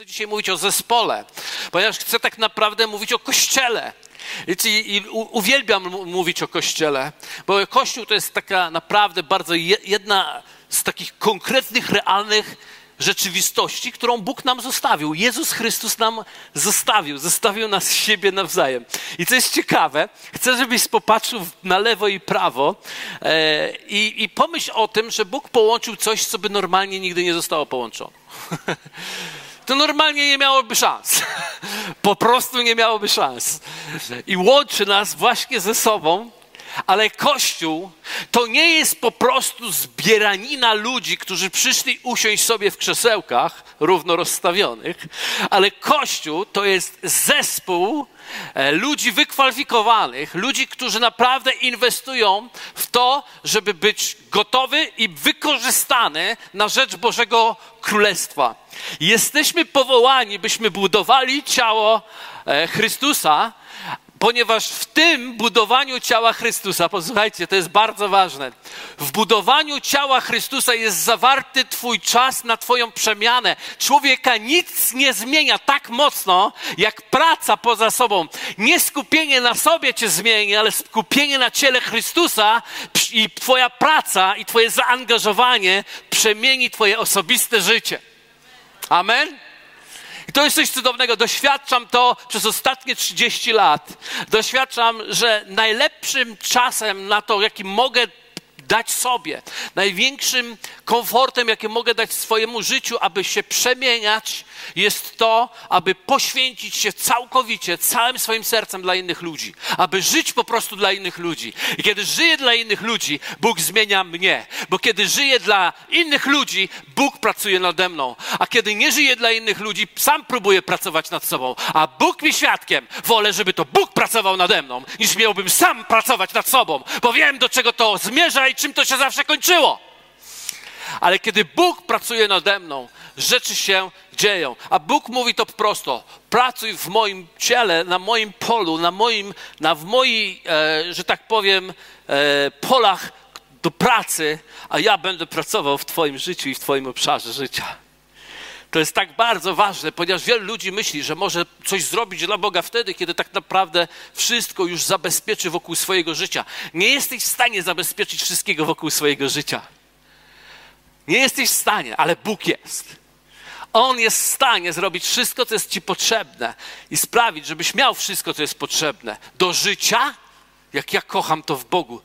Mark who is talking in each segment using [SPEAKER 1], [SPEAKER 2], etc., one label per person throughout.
[SPEAKER 1] chcę dzisiaj mówić o zespole, ponieważ chcę tak naprawdę mówić o kościele. I, i uwielbiam mówić o kościele, bo kościół to jest taka naprawdę bardzo jedna z takich konkretnych, realnych rzeczywistości, którą Bóg nam zostawił. Jezus Chrystus nam zostawił, zostawił nas siebie nawzajem. I co jest ciekawe, chcę, żebyś popatrzył na lewo i prawo e, i, i pomyśl o tym, że Bóg połączył coś, co by normalnie nigdy nie zostało połączone. to normalnie nie miałoby szans. Po prostu nie miałoby szans. I łączy nas właśnie ze sobą ale Kościół to nie jest po prostu zbieranina ludzi, którzy przyszli usiąść sobie w krzesełkach równo rozstawionych, ale Kościół to jest zespół ludzi wykwalifikowanych, ludzi, którzy naprawdę inwestują w to, żeby być gotowy i wykorzystany na rzecz Bożego Królestwa. Jesteśmy powołani, byśmy budowali ciało e, Chrystusa, Ponieważ w tym budowaniu ciała Chrystusa, posłuchajcie, to jest bardzo ważne, w budowaniu ciała Chrystusa jest zawarty Twój czas na Twoją przemianę. Człowieka nic nie zmienia tak mocno, jak praca poza sobą. Nie skupienie na sobie Cię zmieni, ale skupienie na ciele Chrystusa i Twoja praca i Twoje zaangażowanie przemieni Twoje osobiste życie. Amen? I to jest coś cudownego. Doświadczam to przez ostatnie 30 lat. Doświadczam, że najlepszym czasem na to, jaki mogę dać sobie, największym komfortem, jakie mogę dać swojemu życiu, aby się przemieniać, jest to, aby poświęcić się całkowicie, całym swoim sercem dla innych ludzi, aby żyć po prostu dla innych ludzi. I kiedy żyję dla innych ludzi, Bóg zmienia mnie, bo kiedy żyję dla innych ludzi, Bóg pracuje nade mną, a kiedy nie żyję dla innych ludzi, sam próbuję pracować nad sobą, a Bóg mi świadkiem, wolę, żeby to Bóg pracował nade mną, niż miałbym sam pracować nad sobą, bo wiem, do czego to zmierza i czym to się zawsze kończyło. Ale kiedy Bóg pracuje nade mną, rzeczy się dzieją. A Bóg mówi to prosto. Pracuj w moim ciele, na moim polu, na moim, na w moich, e, że tak powiem, e, polach do pracy, a ja będę pracował w Twoim życiu i w Twoim obszarze życia. To jest tak bardzo ważne, ponieważ wielu ludzi myśli, że może coś zrobić dla Boga wtedy, kiedy tak naprawdę wszystko już zabezpieczy wokół swojego życia. Nie jesteś w stanie zabezpieczyć wszystkiego wokół swojego życia. Nie jesteś w stanie, ale Bóg jest. On jest w stanie zrobić wszystko, co jest Ci potrzebne i sprawić, żebyś miał wszystko, co jest potrzebne do życia, jak ja kocham to w Bogu.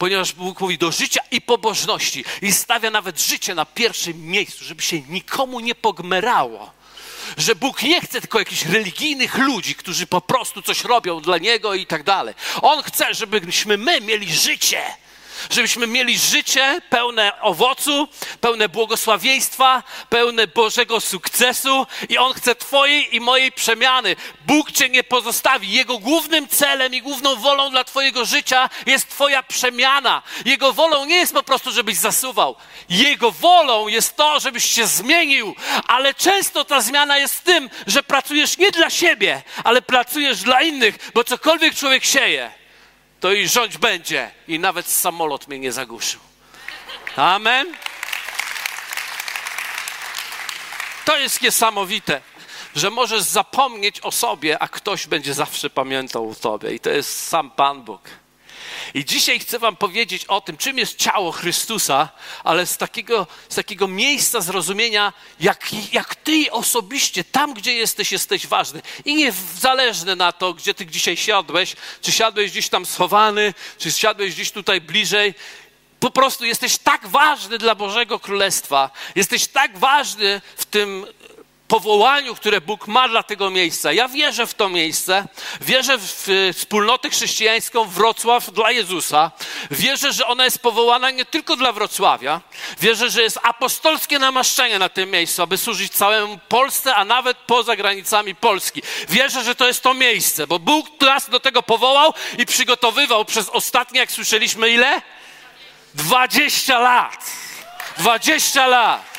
[SPEAKER 1] Ponieważ Bóg mówi do życia i pobożności i stawia nawet życie na pierwszym miejscu, żeby się nikomu nie pogmerało. Że Bóg nie chce tylko jakichś religijnych ludzi, którzy po prostu coś robią dla Niego i tak dalej. On chce, żebyśmy my mieli życie żebyśmy mieli życie pełne owocu, pełne błogosławieństwa, pełne Bożego sukcesu i On chce Twojej i mojej przemiany. Bóg Cię nie pozostawi. Jego głównym celem i główną wolą dla Twojego życia jest Twoja przemiana. Jego wolą nie jest po prostu, żebyś zasuwał. Jego wolą jest to, żebyś się zmienił, ale często ta zmiana jest w tym, że pracujesz nie dla siebie, ale pracujesz dla innych, bo cokolwiek człowiek sieje, to i rządź będzie. I nawet samolot mnie nie zagłuszył. Amen. To jest niesamowite, że możesz zapomnieć o sobie, a ktoś będzie zawsze pamiętał o tobie. I to jest sam Pan Bóg. I dzisiaj chcę Wam powiedzieć o tym, czym jest ciało Chrystusa, ale z takiego, z takiego miejsca zrozumienia, jak, jak Ty osobiście, tam gdzie jesteś, jesteś ważny. I nie zależne na to, gdzie Ty dzisiaj siadłeś, czy siadłeś gdzieś tam schowany, czy siadłeś gdzieś tutaj bliżej. Po prostu jesteś tak ważny dla Bożego Królestwa, jesteś tak ważny w tym powołaniu, które Bóg ma dla tego miejsca. Ja wierzę w to miejsce, wierzę w wspólnotę chrześcijańską Wrocław dla Jezusa. Wierzę, że ona jest powołana nie tylko dla Wrocławia. Wierzę, że jest apostolskie namaszczenie na tym miejscu, aby służyć całemu Polsce, a nawet poza granicami Polski. Wierzę, że to jest to miejsce, bo Bóg nas do tego powołał i przygotowywał przez ostatnie, jak słyszeliśmy, ile? 20 lat. 20 lat.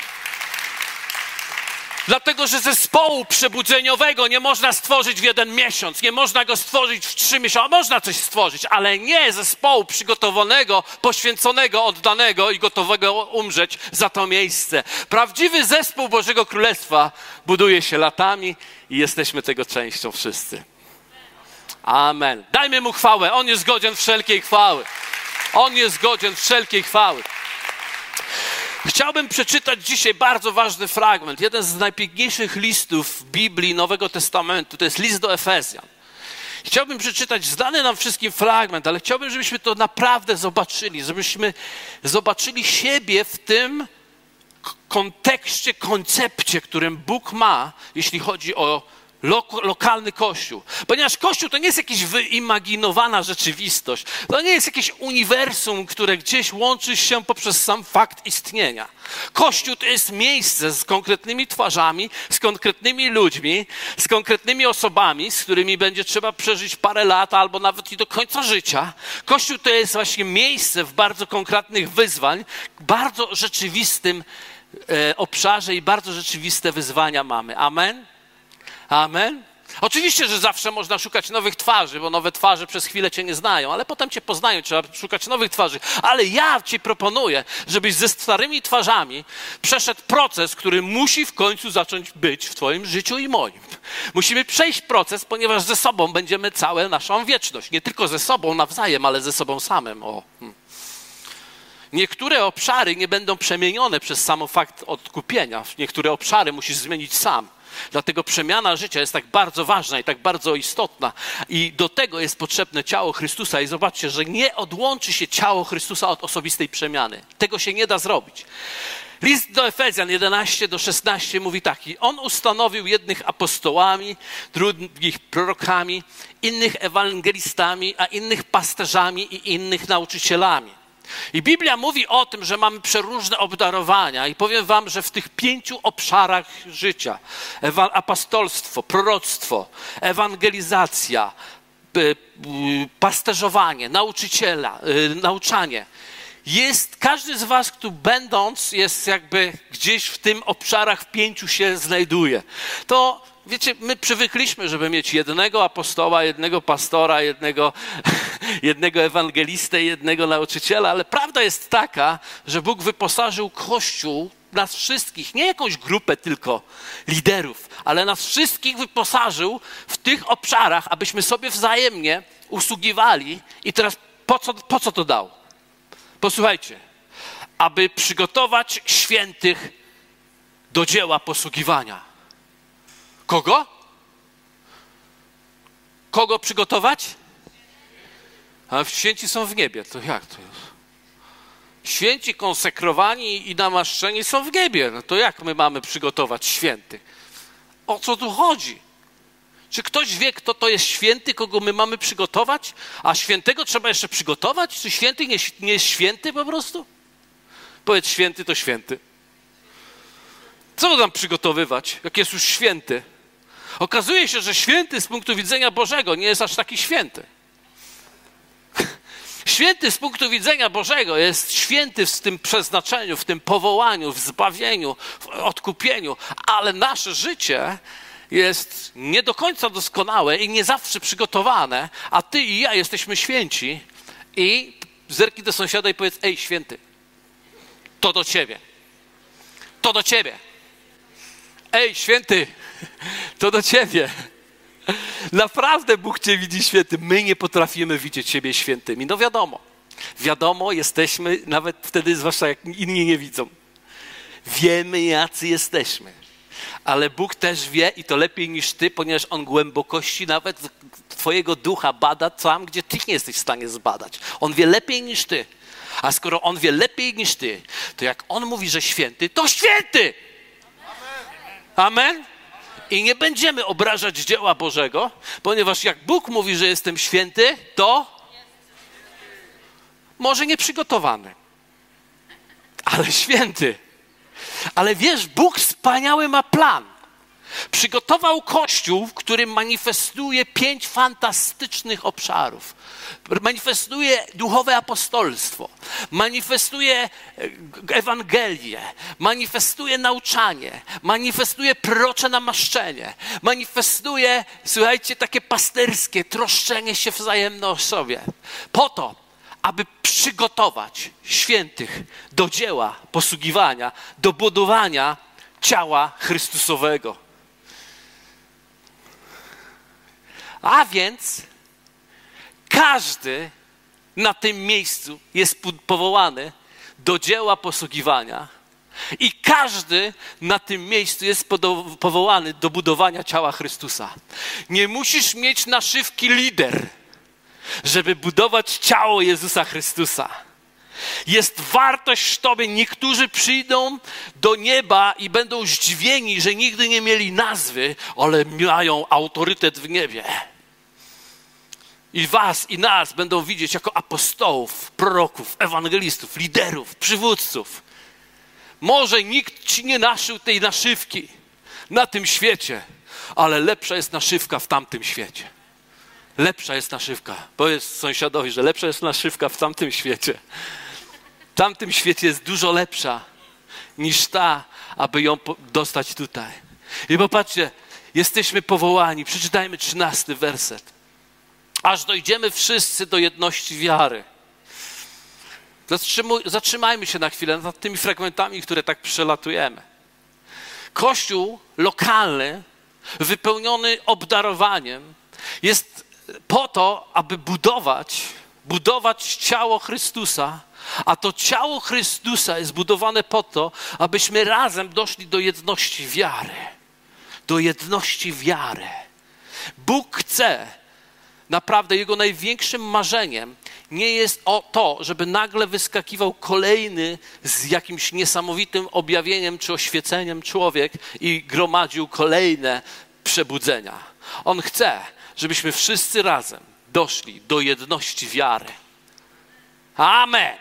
[SPEAKER 1] Dlatego, że zespołu przebudzeniowego nie można stworzyć w jeden miesiąc, nie można go stworzyć w trzy miesiące. Można coś stworzyć, ale nie zespołu przygotowanego, poświęconego, oddanego i gotowego umrzeć za to miejsce. Prawdziwy zespół Bożego Królestwa buduje się latami i jesteśmy tego częścią wszyscy. Amen. Dajmy mu chwałę. On jest godzien wszelkiej chwały. On jest godzien wszelkiej chwały. Chciałbym przeczytać dzisiaj bardzo ważny fragment, jeden z najpiękniejszych listów w Biblii Nowego Testamentu, to jest list do Efezjan. Chciałbym przeczytać znany nam wszystkim fragment, ale chciałbym, żebyśmy to naprawdę zobaczyli, żebyśmy zobaczyli siebie w tym kontekście, koncepcie, którym Bóg ma, jeśli chodzi o lokalny kościół. Ponieważ kościół to nie jest jakaś wyimaginowana rzeczywistość. To nie jest jakieś uniwersum, które gdzieś łączy się poprzez sam fakt istnienia. Kościół to jest miejsce z konkretnymi twarzami, z konkretnymi ludźmi, z konkretnymi osobami, z którymi będzie trzeba przeżyć parę lat albo nawet i do końca życia. Kościół to jest właśnie miejsce w bardzo konkretnych wyzwań, bardzo rzeczywistym e, obszarze i bardzo rzeczywiste wyzwania mamy. Amen. Amen. Oczywiście, że zawsze można szukać nowych twarzy, bo nowe twarze przez chwilę cię nie znają, ale potem cię poznają, trzeba szukać nowych twarzy. Ale ja ci proponuję, żebyś ze starymi twarzami przeszedł proces, który musi w końcu zacząć być w twoim życiu i moim. Musimy przejść proces, ponieważ ze sobą będziemy całą naszą wieczność. Nie tylko ze sobą nawzajem, ale ze sobą samym. O. Hmm. Niektóre obszary nie będą przemienione przez sam fakt odkupienia. Niektóre obszary musisz zmienić sam. Dlatego przemiana życia jest tak bardzo ważna i tak bardzo istotna. I do tego jest potrzebne ciało Chrystusa. I zobaczcie, że nie odłączy się ciało Chrystusa od osobistej przemiany. Tego się nie da zrobić. List do Efezjan 11 do 16 mówi taki: On ustanowił jednych apostołami, drugich prorokami, innych ewangelistami, a innych pasterzami i innych nauczycielami i Biblia mówi o tym, że mamy przeróżne obdarowania, i powiem Wam, że w tych pięciu obszarach życia apostolstwo, proroctwo, ewangelizacja, pasterzowanie, nauczyciela, y, nauczanie jest, każdy z was, tu będąc, jest jakby gdzieś w tym obszarach w pięciu się znajduje. To Wiecie, my przywykliśmy, żeby mieć jednego apostoła, jednego pastora, jednego, jednego ewangelistę, jednego nauczyciela, ale prawda jest taka, że Bóg wyposażył Kościół, nas wszystkich, nie jakąś grupę tylko liderów, ale nas wszystkich wyposażył w tych obszarach, abyśmy sobie wzajemnie usługiwali. I teraz po co, po co to dał? Posłuchajcie, aby przygotować świętych do dzieła posługiwania. Kogo? Kogo przygotować? A święci są w niebie. To jak to jest? Święci konsekrowani i namaszczeni są w niebie. No to jak my mamy przygotować świętych? O co tu chodzi? Czy ktoś wie, kto to jest święty, kogo my mamy przygotować? A świętego trzeba jeszcze przygotować? Czy święty nie, nie jest święty po prostu? Powiedz święty to święty. Co tam przygotowywać, jak jest już święty? Okazuje się, że święty z punktu widzenia Bożego nie jest aż taki święty. Święty z punktu widzenia Bożego jest święty w tym przeznaczeniu, w tym powołaniu, w zbawieniu, w odkupieniu, ale nasze życie jest nie do końca doskonałe i nie zawsze przygotowane, a ty i ja jesteśmy święci i zerki do sąsiada i powiedz, ej święty, to do ciebie, to do ciebie. Ej święty, to do ciebie. Naprawdę Bóg cię widzi świętym. My nie potrafimy widzieć siebie świętymi. No wiadomo. Wiadomo, jesteśmy, nawet wtedy, zwłaszcza jak inni nie widzą. Wiemy, jacy jesteśmy. Ale Bóg też wie i to lepiej niż ty, ponieważ On głębokości nawet twojego ducha bada tam, gdzie ty nie jesteś w stanie zbadać. On wie lepiej niż ty. A skoro On wie lepiej niż ty, to jak On mówi, że święty, to święty! Amen? I nie będziemy obrażać dzieła Bożego, ponieważ jak Bóg mówi, że jestem święty, to może nieprzygotowany, ale święty. Ale wiesz, Bóg wspaniały ma plan. Przygotował Kościół, w którym manifestuje pięć fantastycznych obszarów. Manifestuje duchowe apostolstwo, manifestuje e, Ewangelię, manifestuje nauczanie, manifestuje procze namaszczenie, manifestuje, słuchajcie, takie pasterskie troszczenie się wzajemne o sobie. Po to, aby przygotować świętych do dzieła posługiwania, do budowania ciała Chrystusowego. A więc każdy na tym miejscu jest powołany do dzieła posługiwania. I każdy na tym miejscu jest powołany do budowania ciała Chrystusa. Nie musisz mieć naszywki lider, żeby budować ciało Jezusa Chrystusa. Jest wartość w Tobie. Niektórzy przyjdą do nieba i będą zdziwieni, że nigdy nie mieli nazwy, ale mają autorytet w niebie i was, i nas będą widzieć jako apostołów, proroków, ewangelistów, liderów, przywódców. Może nikt ci nie naszył tej naszywki na tym świecie, ale lepsza jest naszywka w tamtym świecie. Lepsza jest naszywka. Powiedz sąsiadowi, że lepsza jest naszywka w tamtym świecie. W tamtym świecie jest dużo lepsza niż ta, aby ją dostać tutaj. I popatrzcie, jesteśmy powołani. Przeczytajmy trzynasty werset aż dojdziemy wszyscy do jedności wiary. Zatrzymajmy się na chwilę nad tymi fragmentami, które tak przelatujemy. Kościół lokalny, wypełniony obdarowaniem, jest po to, aby budować, budować ciało Chrystusa, a to ciało Chrystusa jest budowane po to, abyśmy razem doszli do jedności wiary. Do jedności wiary. Bóg chce, naprawdę jego największym marzeniem nie jest o to, żeby nagle wyskakiwał kolejny z jakimś niesamowitym objawieniem czy oświeceniem człowiek i gromadził kolejne przebudzenia. On chce, żebyśmy wszyscy razem doszli do jedności wiary. Amen.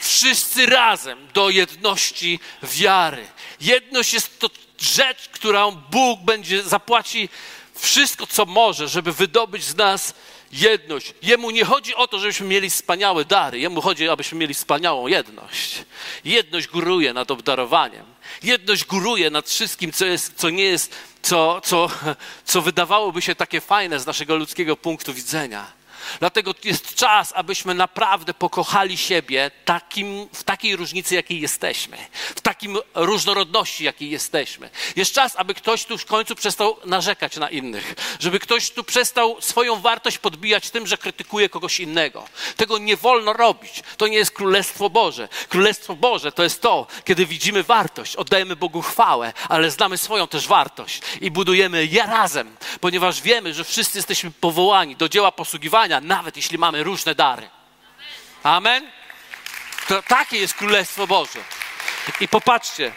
[SPEAKER 1] Wszyscy razem do jedności wiary. Jedność jest to rzecz, którą Bóg będzie zapłaci wszystko, co może, żeby wydobyć z nas jedność. Jemu nie chodzi o to, żebyśmy mieli wspaniałe dary. Jemu chodzi, abyśmy mieli wspaniałą jedność. Jedność góruje nad obdarowaniem. Jedność góruje nad wszystkim, co, jest, co nie jest, co, co, co wydawałoby się takie fajne z naszego ludzkiego punktu widzenia. Dlatego jest czas, abyśmy naprawdę pokochali siebie takim, w takiej różnicy, jakiej jesteśmy, w takim różnorodności, jakiej jesteśmy. Jest czas, aby ktoś tu w końcu przestał narzekać na innych, żeby ktoś tu przestał swoją wartość podbijać tym, że krytykuje kogoś innego. Tego nie wolno robić. To nie jest Królestwo Boże. Królestwo Boże to jest to, kiedy widzimy wartość, oddajemy Bogu chwałę, ale znamy swoją też wartość i budujemy je razem, ponieważ wiemy, że wszyscy jesteśmy powołani do dzieła posługiwania nawet jeśli mamy różne dary. Amen? To takie jest Królestwo Boże. I popatrzcie,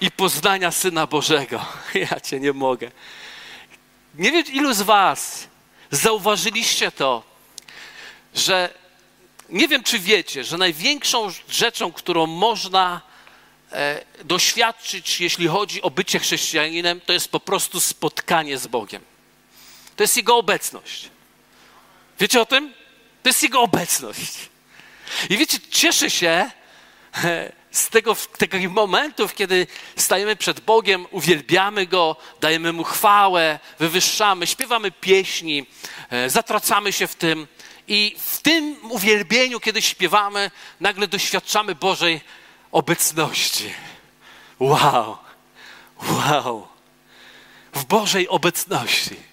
[SPEAKER 1] i poznania Syna Bożego. Ja cię nie mogę. Nie wiem, ilu z Was zauważyliście to, że nie wiem, czy wiecie, że największą rzeczą, którą można e, doświadczyć, jeśli chodzi o bycie chrześcijaninem, to jest po prostu spotkanie z Bogiem. To jest Jego obecność. Wiecie o tym? To jest Jego obecność. I wiecie, cieszę się z tego, tego momentów, kiedy stajemy przed Bogiem, uwielbiamy Go, dajemy Mu chwałę, wywyższamy, śpiewamy pieśni, e, zatracamy się w tym. I w tym uwielbieniu, kiedy śpiewamy, nagle doświadczamy Bożej obecności. Wow! Wow! W Bożej obecności.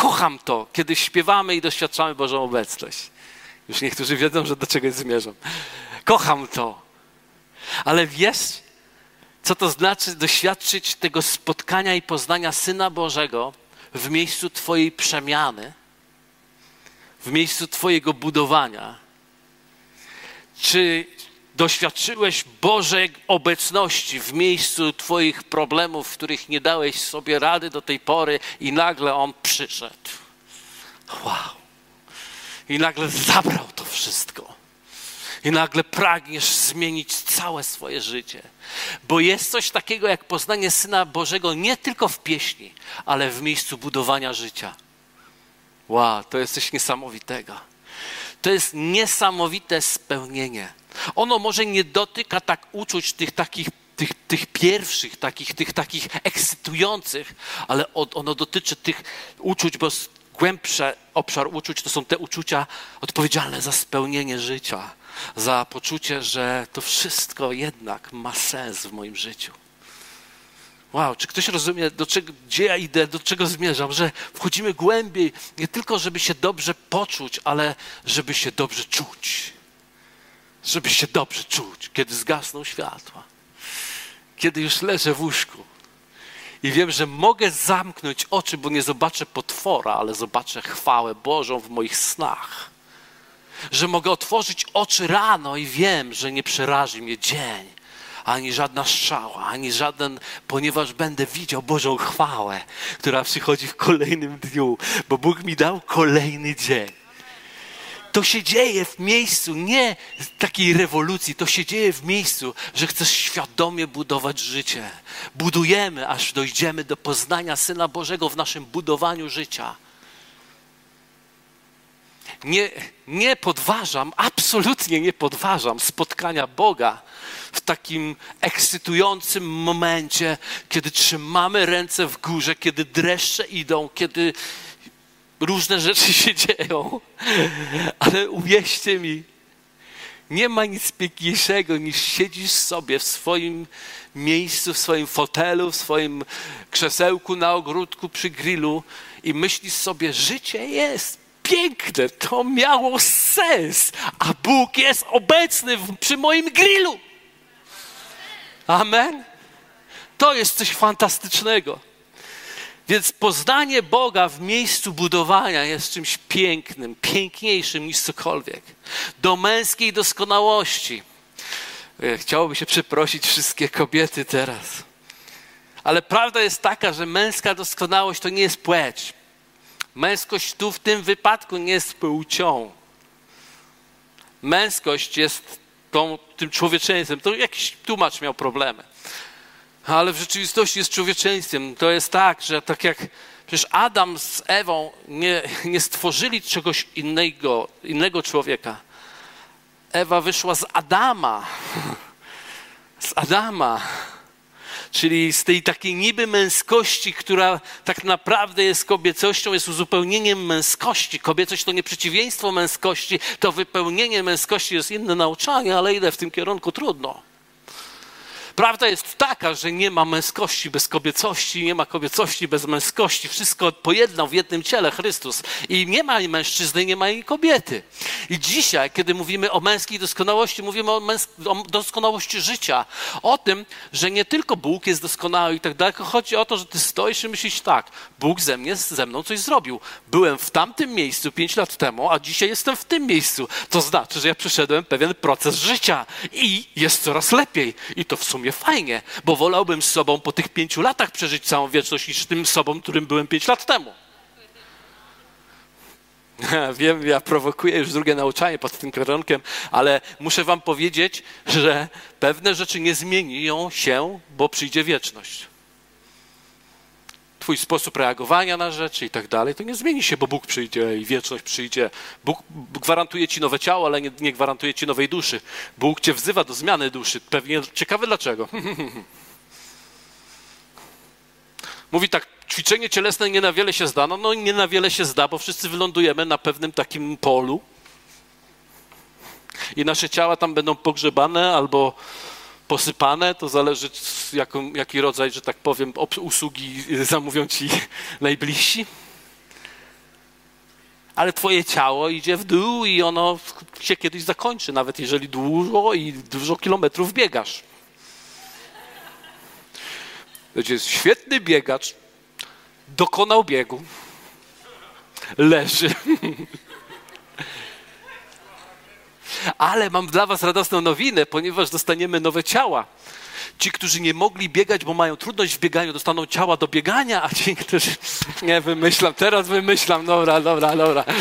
[SPEAKER 1] Kocham to, kiedy śpiewamy i doświadczamy Bożą obecność. Już niektórzy wiedzą, że do czegoś zmierzam. Kocham to. Ale wiesz, co to znaczy doświadczyć tego spotkania i poznania Syna Bożego w miejscu Twojej przemiany, w miejscu Twojego budowania? Czy doświadczyłeś Bożej obecności w miejscu Twoich problemów, w których nie dałeś sobie rady do tej pory, i nagle On przyszedł. Wow. I nagle zabrał to wszystko. I nagle pragniesz zmienić całe swoje życie. Bo jest coś takiego jak poznanie Syna Bożego nie tylko w pieśni, ale w miejscu budowania życia. Wow, to jest coś niesamowitego. To jest niesamowite spełnienie. Ono może nie dotyka tak uczuć tych takich tych, tych pierwszych, takich, tych takich ekscytujących, ale ono dotyczy tych uczuć, bo głębszy obszar uczuć to są te uczucia odpowiedzialne za spełnienie życia, za poczucie, że to wszystko jednak ma sens w moim życiu. Wow, czy ktoś rozumie, do czego, gdzie ja idę, do czego zmierzam, że wchodzimy głębiej, nie tylko żeby się dobrze poczuć, ale żeby się dobrze czuć. Żeby się dobrze czuć, kiedy zgasną światła, kiedy już leżę w łóżku i wiem, że mogę zamknąć oczy, bo nie zobaczę potwora, ale zobaczę chwałę Bożą w moich snach. Że mogę otworzyć oczy rano i wiem, że nie przerazi mnie dzień, ani żadna strzała, ani żaden, ponieważ będę widział Bożą chwałę, która przychodzi w kolejnym dniu, bo Bóg mi dał kolejny dzień. To się dzieje w miejscu, nie takiej rewolucji, to się dzieje w miejscu, że chcesz świadomie budować życie. Budujemy, aż dojdziemy do poznania Syna Bożego w naszym budowaniu życia. Nie, nie podważam, absolutnie nie podważam spotkania Boga w takim ekscytującym momencie, kiedy trzymamy ręce w górze, kiedy dreszcze idą, kiedy różne rzeczy się dzieją. Ale uwierzcie mi, nie ma nic piękniejszego niż siedzisz sobie w swoim miejscu, w swoim fotelu, w swoim krzesełku na ogródku przy grillu i myślisz sobie, życie jest piękne, to miało sens, a Bóg jest obecny przy moim grillu. Amen. To jest coś fantastycznego. Więc poznanie Boga w miejscu budowania jest czymś pięknym, piękniejszym niż cokolwiek. Do męskiej doskonałości. E, chciałoby się przeprosić wszystkie kobiety teraz. Ale prawda jest taka, że męska doskonałość to nie jest płeć. Męskość tu w tym wypadku nie jest płcią. Męskość jest tą, tym człowieczeństwem. To jakiś tłumacz miał problemy ale w rzeczywistości jest człowieczeństwem. To jest tak, że tak jak przecież Adam z Ewą nie, nie stworzyli czegoś innego, innego człowieka. Ewa wyszła z Adama. Z Adama. Czyli z tej takiej niby męskości, która tak naprawdę jest kobiecością, jest uzupełnieniem męskości. Kobiecość to nie przeciwieństwo męskości, to wypełnienie męskości jest inne nauczanie, ale idę w tym kierunku trudno. Prawda jest taka, że nie ma męskości bez kobiecości, nie ma kobiecości bez męskości. Wszystko pojednał w jednym ciele Chrystus. I nie ma mężczyzny, nie ma i kobiety. I dzisiaj, kiedy mówimy o męskiej doskonałości, mówimy o, o doskonałości życia. O tym, że nie tylko Bóg jest doskonały i tak dalej, chodzi o to, że ty stoisz i myślisz tak, Bóg ze mnie, ze mną coś zrobił. Byłem w tamtym miejscu pięć lat temu, a dzisiaj jestem w tym miejscu. To znaczy, że ja przeszedłem pewien proces życia i jest coraz lepiej. I to w sumie fajnie, bo wolałbym z sobą po tych pięciu latach przeżyć całą wieczność niż tym sobą, którym byłem pięć lat temu. Wiem, ja prowokuję już drugie nauczanie pod tym kierunkiem, ale muszę wam powiedzieć, że pewne rzeczy nie zmienią się, bo przyjdzie wieczność. Twój sposób reagowania na rzeczy i tak dalej, to nie zmieni się, bo Bóg przyjdzie i wieczność przyjdzie. Bóg gwarantuje ci nowe ciało, ale nie, nie gwarantuje ci nowej duszy. Bóg cię wzywa do zmiany duszy. Pewnie ciekawe dlaczego. Mówi tak, ćwiczenie cielesne nie na wiele się zda. No, no nie na wiele się zda, bo wszyscy wylądujemy na pewnym takim polu i nasze ciała tam będą pogrzebane albo posypane, to zależy jaką, jaki rodzaj, że tak powiem, usługi zamówią ci najbliżsi. Ale twoje ciało idzie w dół i ono się kiedyś zakończy, nawet jeżeli dużo i dużo kilometrów biegasz. To jest świetny biegacz, dokonał biegu, leży. Ale mam dla Was radosną nowinę, ponieważ dostaniemy nowe ciała. Ci, którzy nie mogli biegać, bo mają trudność w bieganiu, dostaną ciała do biegania, a ci, którzy. Nie wymyślam, teraz wymyślam. Dobra, dobra, dobra.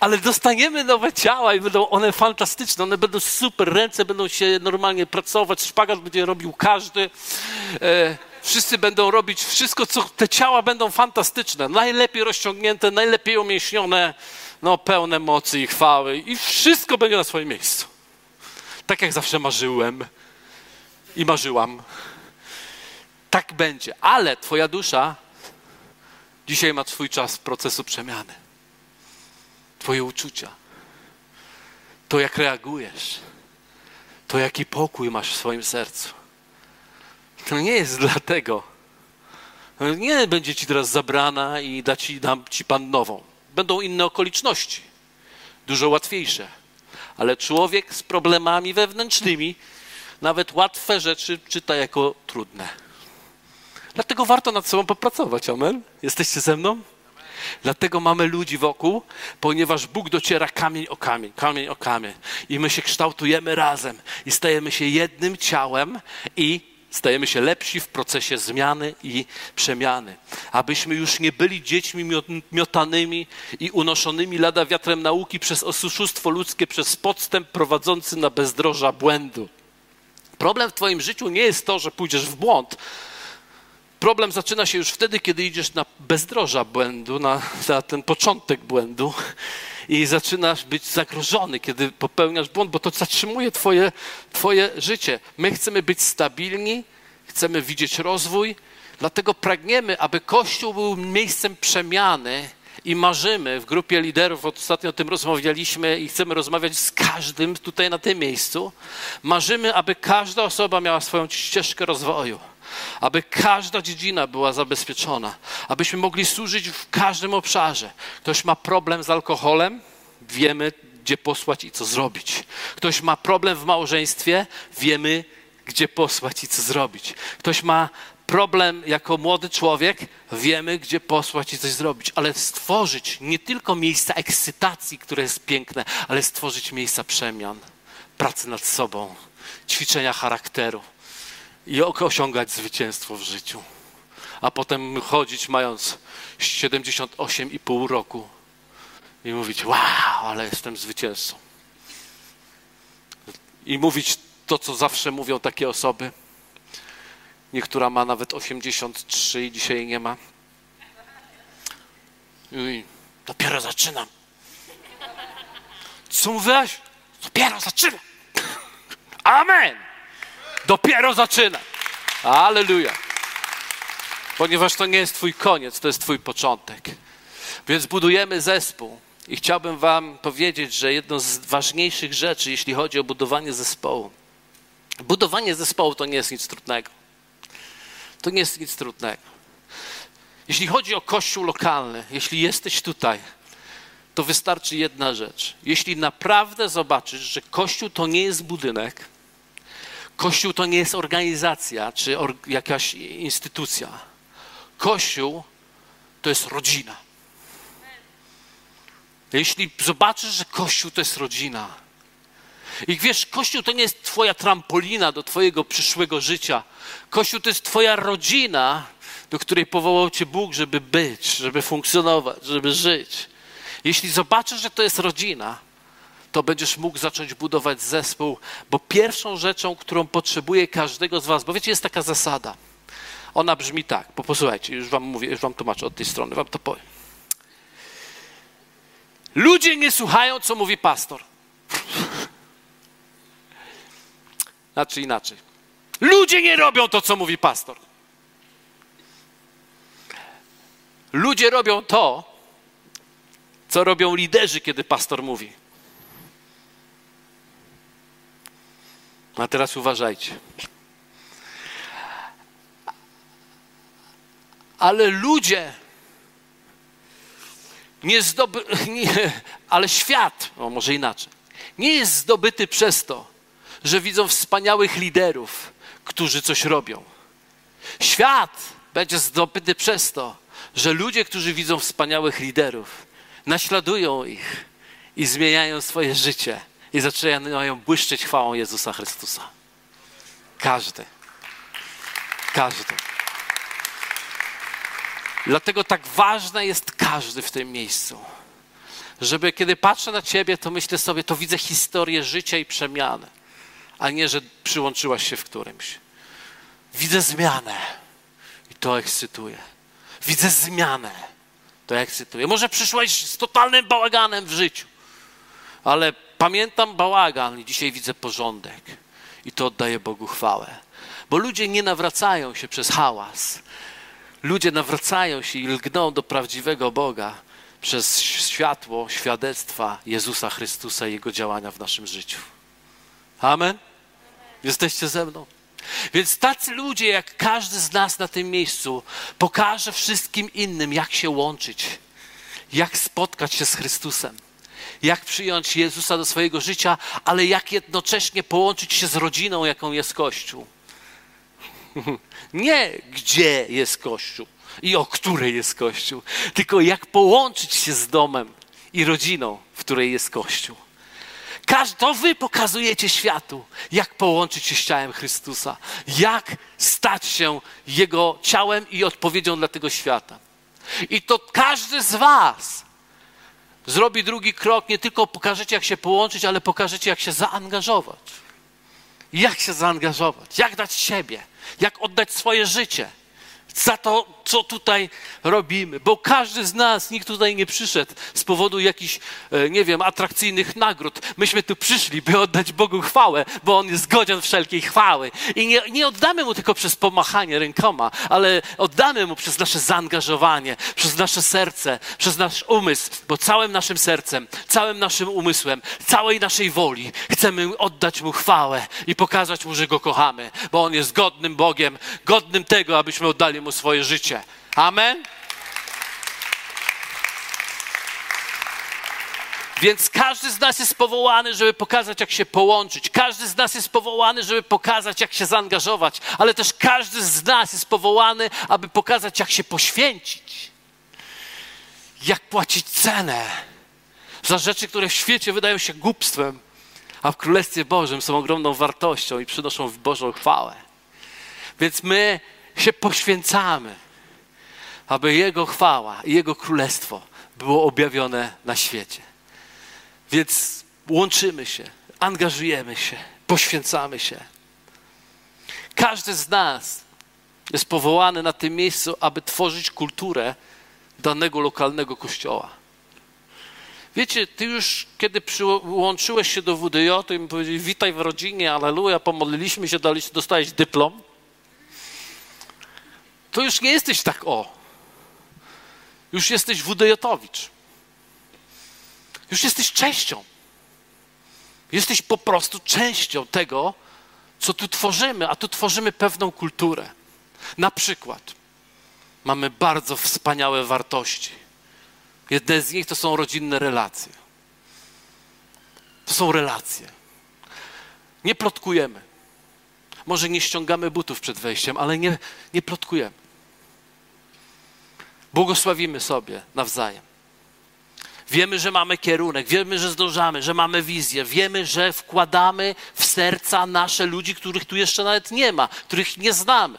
[SPEAKER 1] ale dostaniemy nowe ciała i będą one fantastyczne, one będą super, ręce będą się normalnie pracować, szpagat będzie robił każdy. E, wszyscy będą robić wszystko, co te ciała będą fantastyczne, najlepiej rozciągnięte, najlepiej umięśnione, no pełne mocy i chwały i wszystko będzie na swoim miejscu. Tak jak zawsze marzyłem i marzyłam. Tak będzie, ale twoja dusza dzisiaj ma swój czas procesu przemiany. Twoje uczucia, to jak reagujesz, to jaki pokój masz w swoim sercu. To nie jest dlatego. Nie będzie ci teraz zabrana i da ci, dam ci Pan nową. Będą inne okoliczności, dużo łatwiejsze. Ale człowiek z problemami wewnętrznymi nawet łatwe rzeczy czyta jako trudne. Dlatego warto nad sobą popracować. Amen? Jesteście ze mną? Dlatego mamy ludzi wokół, ponieważ Bóg dociera kamień o kamień, kamień o kamień. I my się kształtujemy razem i stajemy się jednym ciałem i stajemy się lepsi w procesie zmiany i przemiany. Abyśmy już nie byli dziećmi miotanymi i unoszonymi lada wiatrem nauki przez osuszustwo ludzkie, przez podstęp prowadzący na bezdroża błędu. Problem w Twoim życiu nie jest to, że pójdziesz w błąd, Problem zaczyna się już wtedy, kiedy idziesz na bezdroża błędu, na, na ten początek błędu i zaczynasz być zagrożony, kiedy popełniasz błąd, bo to zatrzymuje twoje, twoje życie. My chcemy być stabilni, chcemy widzieć rozwój, dlatego pragniemy, aby Kościół był miejscem przemiany i marzymy w grupie liderów, ostatnio o tym rozmawialiśmy i chcemy rozmawiać z każdym tutaj na tym miejscu. Marzymy, aby każda osoba miała swoją ścieżkę rozwoju aby każda dziedzina była zabezpieczona, abyśmy mogli służyć w każdym obszarze. Ktoś ma problem z alkoholem, wiemy, gdzie posłać i co zrobić. Ktoś ma problem w małżeństwie, wiemy, gdzie posłać i co zrobić. Ktoś ma problem jako młody człowiek, wiemy, gdzie posłać i coś zrobić, ale stworzyć nie tylko miejsca ekscytacji, które jest piękne, ale stworzyć miejsca przemian, pracy nad sobą, ćwiczenia charakteru i osiągać zwycięstwo w życiu. A potem chodzić mając 78,5 roku i mówić: Wow, ale jestem zwycięzcą. I mówić to, co zawsze mówią takie osoby. Niektóra ma nawet 83 i dzisiaj nie ma. I dopiero zaczynam. Co mówiłaś? Dopiero zaczynam. Amen. Dopiero zaczyna. Aleluja. Ponieważ to nie jest Twój koniec, to jest Twój początek. Więc budujemy zespół. I chciałbym Wam powiedzieć, że jedną z ważniejszych rzeczy, jeśli chodzi o budowanie zespołu, budowanie zespołu to nie jest nic trudnego. To nie jest nic trudnego. Jeśli chodzi o kościół lokalny, jeśli jesteś tutaj, to wystarczy jedna rzecz. Jeśli naprawdę zobaczysz, że kościół to nie jest budynek, Kościół to nie jest organizacja czy or, jakaś instytucja. Kościół to jest rodzina. Jeśli zobaczysz, że Kościół to jest rodzina, i wiesz, Kościół to nie jest Twoja trampolina do Twojego przyszłego życia. Kościół to jest Twoja rodzina, do której powołał Cię Bóg, żeby być, żeby funkcjonować, żeby żyć. Jeśli zobaczysz, że to jest rodzina, to będziesz mógł zacząć budować zespół, bo pierwszą rzeczą, którą potrzebuje każdego z Was, bo wiecie, jest taka zasada. Ona brzmi tak, bo posłuchajcie, już Wam mówię, już Wam tłumaczę od tej strony, Wam to powiem. Ludzie nie słuchają, co mówi pastor. Znaczy inaczej. Ludzie nie robią to, co mówi pastor. Ludzie robią to, co robią liderzy, kiedy pastor mówi. A teraz uważajcie. Ale ludzie nie zdoby, nie, ale świat, o może inaczej, nie jest zdobyty przez to, że widzą wspaniałych liderów, którzy coś robią. Świat będzie zdobyty przez to, że ludzie, którzy widzą wspaniałych liderów, naśladują ich i zmieniają swoje życie i zaczynają błyszczeć chwałą Jezusa Chrystusa. Każdy. Każdy. Dlatego tak ważne jest każdy w tym miejscu. Żeby kiedy patrzę na ciebie, to myślę sobie, to widzę historię życia i przemiany, a nie, że przyłączyłaś się w którymś. Widzę zmianę i to ekscytuje. Widzę zmianę, to ekscytuje. Może przyszłaś z totalnym bałaganem w życiu, ale pamiętam bałagan i dzisiaj widzę porządek i to oddaję Bogu chwałę. Bo ludzie nie nawracają się przez hałas. Ludzie nawracają się i lgną do prawdziwego Boga przez światło świadectwa Jezusa Chrystusa i Jego działania w naszym życiu. Amen? Jesteście ze mną? Więc tacy ludzie, jak każdy z nas na tym miejscu, pokaże wszystkim innym, jak się łączyć, jak spotkać się z Chrystusem, jak przyjąć Jezusa do swojego życia, ale jak jednocześnie połączyć się z rodziną, jaką jest Kościół. Nie gdzie jest Kościół i o której jest Kościół, tylko jak połączyć się z domem i rodziną, w której jest Kościół. To wy pokazujecie światu, jak połączyć się z ciałem Chrystusa, jak stać się Jego ciałem i odpowiedzią dla tego świata. I to każdy z was zrobi drugi krok, nie tylko pokażecie, jak się połączyć, ale pokażecie, jak się zaangażować. Jak się zaangażować, jak dać siebie, jak oddać swoje życie? Za to, co tutaj robimy. Bo każdy z nas, nikt tutaj nie przyszedł z powodu jakichś, e, nie wiem, atrakcyjnych nagród. Myśmy tu przyszli, by oddać Bogu chwałę, bo On jest godzien wszelkiej chwały. I nie, nie oddamy Mu tylko przez pomachanie rękoma, ale oddamy Mu przez nasze zaangażowanie, przez nasze serce, przez nasz umysł, bo całym naszym sercem, całym naszym umysłem, całej naszej woli chcemy oddać Mu chwałę i pokazać Mu, że Go kochamy, bo On jest godnym Bogiem, godnym tego, abyśmy oddali Mu swoje życie. Amen? Więc każdy z nas jest powołany, żeby pokazać, jak się połączyć. Każdy z nas jest powołany, żeby pokazać, jak się zaangażować, ale też każdy z nas jest powołany, aby pokazać, jak się poświęcić. Jak płacić cenę za rzeczy, które w świecie wydają się głupstwem, a w Królestwie Bożym są ogromną wartością i przynoszą w Bożą chwałę. Więc my się poświęcamy aby Jego chwała i Jego królestwo było objawione na świecie. Więc łączymy się, angażujemy się, poświęcamy się. Każdy z nas jest powołany na tym miejscu, aby tworzyć kulturę danego lokalnego kościoła. Wiecie, ty już kiedy przyłączyłeś się do WDJ, to im powiedzieli, witaj w rodzinie, aleluja, pomodliliśmy się, dostałeś dyplom. To już nie jesteś tak o. Już jesteś wudejotowicz. Już jesteś częścią. Jesteś po prostu częścią tego, co tu tworzymy, a tu tworzymy pewną kulturę. Na przykład mamy bardzo wspaniałe wartości. Jedne z nich to są rodzinne relacje. To są relacje. Nie plotkujemy. Może nie ściągamy butów przed wejściem, ale nie, nie plotkujemy. Błogosławimy sobie nawzajem. Wiemy, że mamy kierunek, wiemy, że zdążamy, że mamy wizję, wiemy, że wkładamy w serca nasze ludzi, których tu jeszcze nawet nie ma, których nie znamy.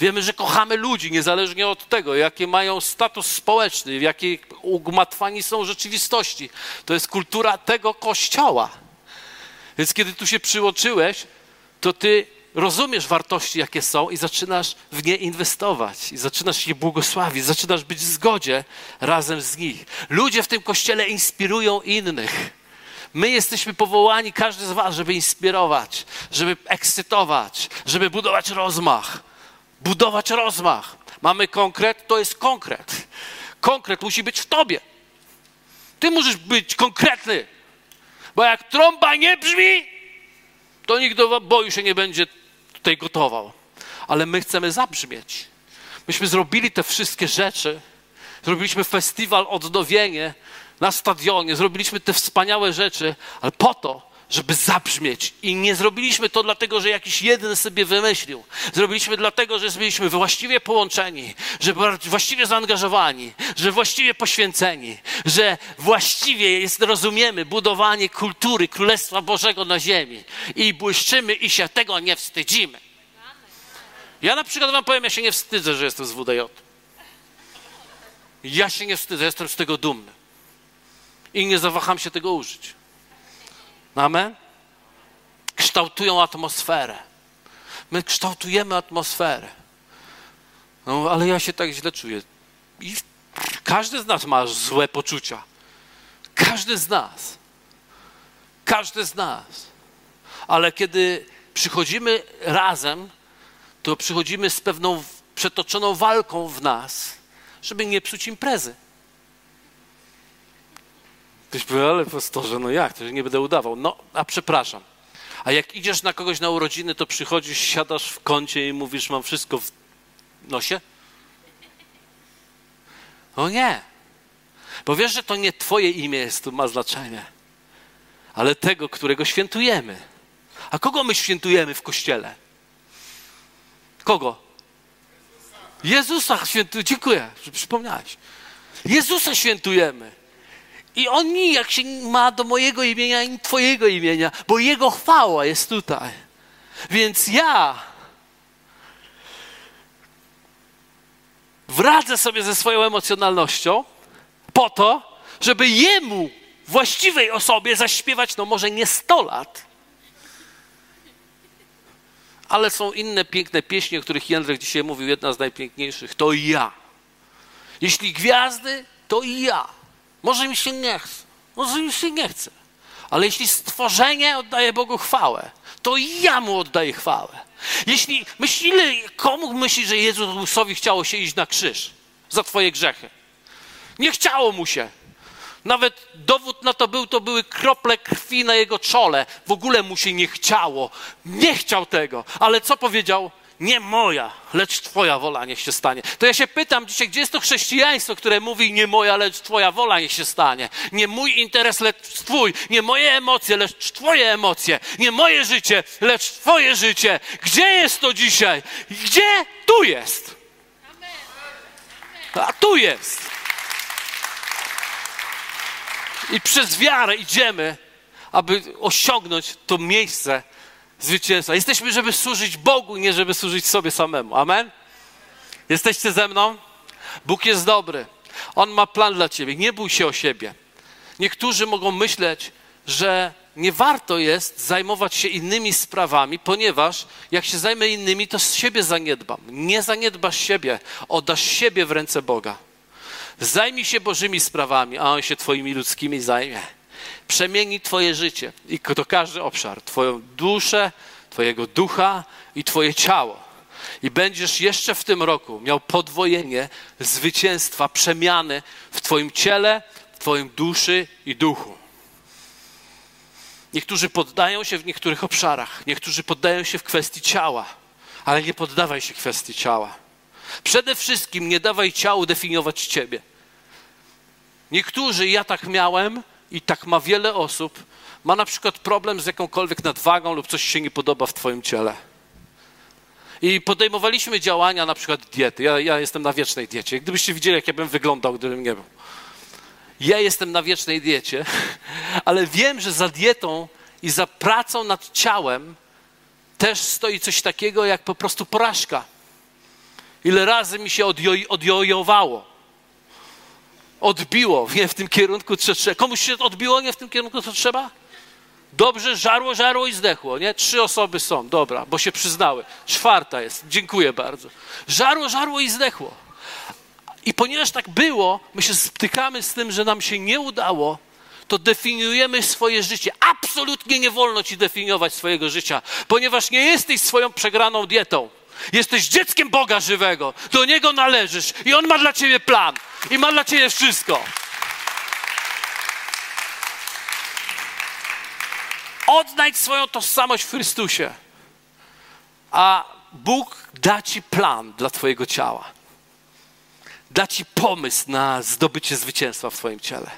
[SPEAKER 1] Wiemy, że kochamy ludzi, niezależnie od tego, jaki mają status społeczny, w jakiej ugmatwani są rzeczywistości. To jest kultura tego kościoła. Więc kiedy tu się przyłączyłeś, to ty rozumiesz wartości, jakie są i zaczynasz w nie inwestować, i zaczynasz je błogosławić, zaczynasz być w zgodzie razem z nich. Ludzie w tym kościele inspirują innych. My jesteśmy powołani, każdy z Was, żeby inspirować, żeby ekscytować, żeby budować rozmach. Budować rozmach. Mamy konkret, to jest konkret. Konkret musi być w Tobie. Ty musisz być konkretny, bo jak trąba nie brzmi, to nikt do boju się nie będzie tutaj gotował. Ale my chcemy zabrzmieć. Myśmy zrobili te wszystkie rzeczy. Zrobiliśmy festiwal Odnowienie na stadionie. Zrobiliśmy te wspaniałe rzeczy, ale po to, żeby zabrzmieć. I nie zrobiliśmy to dlatego, że jakiś jeden sobie wymyślił. Zrobiliśmy dlatego, że byliśmy właściwie połączeni, że właściwie zaangażowani, że właściwie poświęceni, że właściwie jest, rozumiemy budowanie kultury Królestwa Bożego na ziemi i błyszczymy i się tego nie wstydzimy. Ja na przykład wam powiem, ja się nie wstydzę, że jestem z WDJ. Ja się nie wstydzę, jestem z tego dumny. i nie zawaham się tego użyć. Amen? Kształtują atmosferę. My kształtujemy atmosferę. No, ale ja się tak źle czuję. I każdy z nas ma złe poczucia. Każdy z nas. Każdy z nas. Ale kiedy przychodzimy razem, to przychodzimy z pewną przetoczoną walką w nas, żeby nie psuć imprezy. Ktoś powie, ale pastorze, no jak, to nie będę udawał. No, a przepraszam. A jak idziesz na kogoś na urodziny, to przychodzisz, siadasz w kącie i mówisz, mam wszystko w nosie? O nie. Bo wiesz, że to nie twoje imię jest, ma znaczenie, ale tego, którego świętujemy. A kogo my świętujemy w kościele? Kogo? Jezusa świętujemy. Dziękuję, że przypomniałeś. Jezusa świętujemy. I on nijak się ma do mojego imienia i Twojego imienia, bo Jego chwała jest tutaj. Więc ja wradzę sobie ze swoją emocjonalnością po to, żeby Jemu, właściwej osobie, zaśpiewać, no może nie 100 lat, ale są inne piękne pieśni, o których Jędrek dzisiaj mówił, jedna z najpiękniejszych, to ja. Jeśli gwiazdy, to i ja. Może mi się nie chce, może mi się nie chce, ale jeśli stworzenie oddaje Bogu chwałę, to ja Mu oddaję chwałę. Jeśli myślimy, komu myśli, że Jezusowi chciało się iść na krzyż za twoje grzechy? Nie chciało mu się. Nawet dowód na to był, to były krople krwi na jego czole. W ogóle mu się nie chciało. Nie chciał tego. Ale co powiedział? Nie moja, lecz Twoja wola niech się stanie. To ja się pytam dzisiaj, gdzie jest to chrześcijaństwo, które mówi nie moja, lecz Twoja wola niech się stanie. Nie mój interes, lecz Twój. Nie moje emocje, lecz Twoje emocje. Nie moje życie, lecz Twoje życie. Gdzie jest to dzisiaj? Gdzie? Tu jest. A tu jest. I przez wiarę idziemy, aby osiągnąć to miejsce, zwycięstwa. Jesteśmy, żeby służyć Bogu, nie żeby służyć sobie samemu. Amen? Jesteście ze mną? Bóg jest dobry. On ma plan dla ciebie. Nie bój się o siebie. Niektórzy mogą myśleć, że nie warto jest zajmować się innymi sprawami, ponieważ jak się zajmę innymi, to z siebie zaniedbam. Nie zaniedbasz siebie, oddasz siebie w ręce Boga. Zajmij się Bożymi sprawami, a On się Twoimi ludzkimi zajmie przemieni Twoje życie i to każdy obszar, Twoją duszę, Twojego ducha i Twoje ciało. I będziesz jeszcze w tym roku miał podwojenie zwycięstwa, przemiany w Twoim ciele, w Twoim duszy i duchu. Niektórzy poddają się w niektórych obszarach, niektórzy poddają się w kwestii ciała, ale nie poddawaj się kwestii ciała. Przede wszystkim nie dawaj ciału definiować ciebie. Niektórzy, ja tak miałem, i tak ma wiele osób, ma na przykład problem z jakąkolwiek nadwagą lub coś się nie podoba w Twoim ciele. I podejmowaliśmy działania, na przykład diety. Ja, ja jestem na wiecznej diecie. Gdybyście widzieli, jak ja bym wyglądał, gdybym nie był. Ja jestem na wiecznej diecie, ale wiem, że za dietą i za pracą nad ciałem też stoi coś takiego jak po prostu porażka. Ile razy mi się odjojowało odbiło nie w tym kierunku, co trzeba. Komuś się odbiło nie w tym kierunku, co trzeba? Dobrze, żarło, żarło i zdechło, nie? Trzy osoby są, dobra, bo się przyznały. Czwarta jest, dziękuję bardzo. Żarło, żarło i zdechło. I ponieważ tak było, my się stykamy z tym, że nam się nie udało, to definiujemy swoje życie. Absolutnie nie wolno ci definiować swojego życia, ponieważ nie jesteś swoją przegraną dietą. Jesteś dzieckiem Boga żywego. Do Niego należysz i On ma dla ciebie plan i ma dla ciebie wszystko. Odnajdź swoją tożsamość w Chrystusie, a Bóg da ci plan dla twojego ciała. Da ci pomysł na zdobycie zwycięstwa w twoim ciele.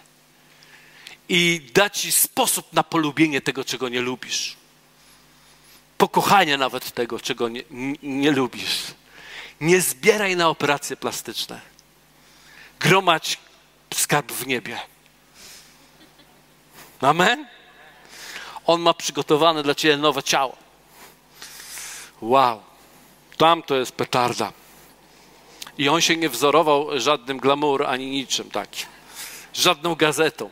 [SPEAKER 1] I da ci sposób na polubienie tego, czego nie lubisz pokochanie nawet tego, czego nie, nie lubisz. Nie zbieraj na operacje plastyczne. Gromadź skarb w niebie. Amen? On ma przygotowane dla ciebie nowe ciało. Wow. Tam to jest petarda. I on się nie wzorował żadnym glamour ani niczym takim. Żadną gazetą.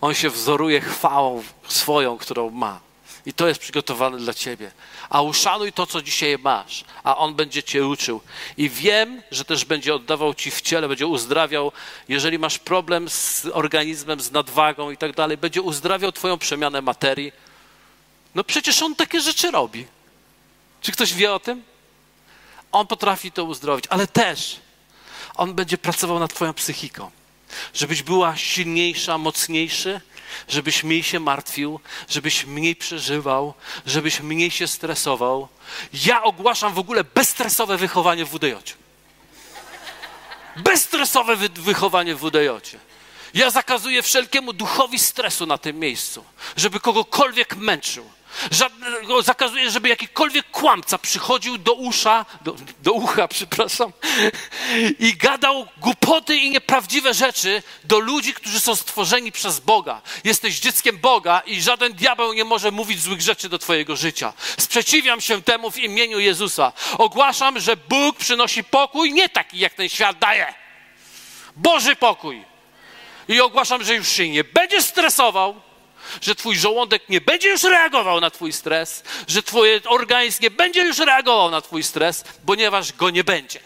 [SPEAKER 1] On się wzoruje chwałą swoją, którą ma. I to jest przygotowane dla ciebie. A uszanuj to, co dzisiaj masz, a On będzie cię uczył. I wiem, że też będzie oddawał ci w ciele, będzie uzdrawiał, jeżeli masz problem z organizmem, z nadwagą i tak dalej, będzie uzdrawiał twoją przemianę materii. No przecież On takie rzeczy robi. Czy ktoś wie o tym? On potrafi to uzdrowić, ale też On będzie pracował nad twoją psychiką, żebyś była silniejsza, mocniejszy, żebyś mniej się martwił, żebyś mniej przeżywał, żebyś mniej się stresował. Ja ogłaszam w ogóle bezstresowe wychowanie w WDJ. Bezstresowe wy wychowanie w WDJ. Ja zakazuję wszelkiemu duchowi stresu na tym miejscu, żeby kogokolwiek męczył. Żadnego, zakazuję, żeby jakikolwiek kłamca przychodził do usza, do, do ucha, przepraszam, i gadał głupoty i nieprawdziwe rzeczy do ludzi, którzy są stworzeni przez Boga. Jesteś dzieckiem Boga i żaden diabeł nie może mówić złych rzeczy do Twojego życia. Sprzeciwiam się temu w imieniu Jezusa. Ogłaszam, że Bóg przynosi pokój nie taki, jak ten świat daje. Boży pokój. I ogłaszam, że już się nie będzie stresował, że twój żołądek nie będzie już reagował na twój stres, że twój organizm nie będzie już reagował na twój stres, ponieważ go nie będzie.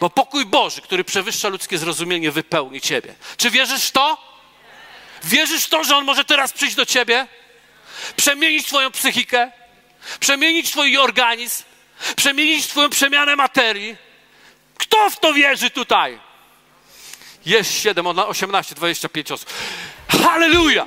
[SPEAKER 1] Bo pokój Boży, który przewyższa ludzkie zrozumienie, wypełni ciebie. Czy wierzysz w to? Wierzysz w to, że On może teraz przyjść do ciebie? Przemienić twoją psychikę? Przemienić twój organizm? Przemienić twoją przemianę materii? Kto w to wierzy tutaj? Jest 7, 18, 25 osób. Halleluja!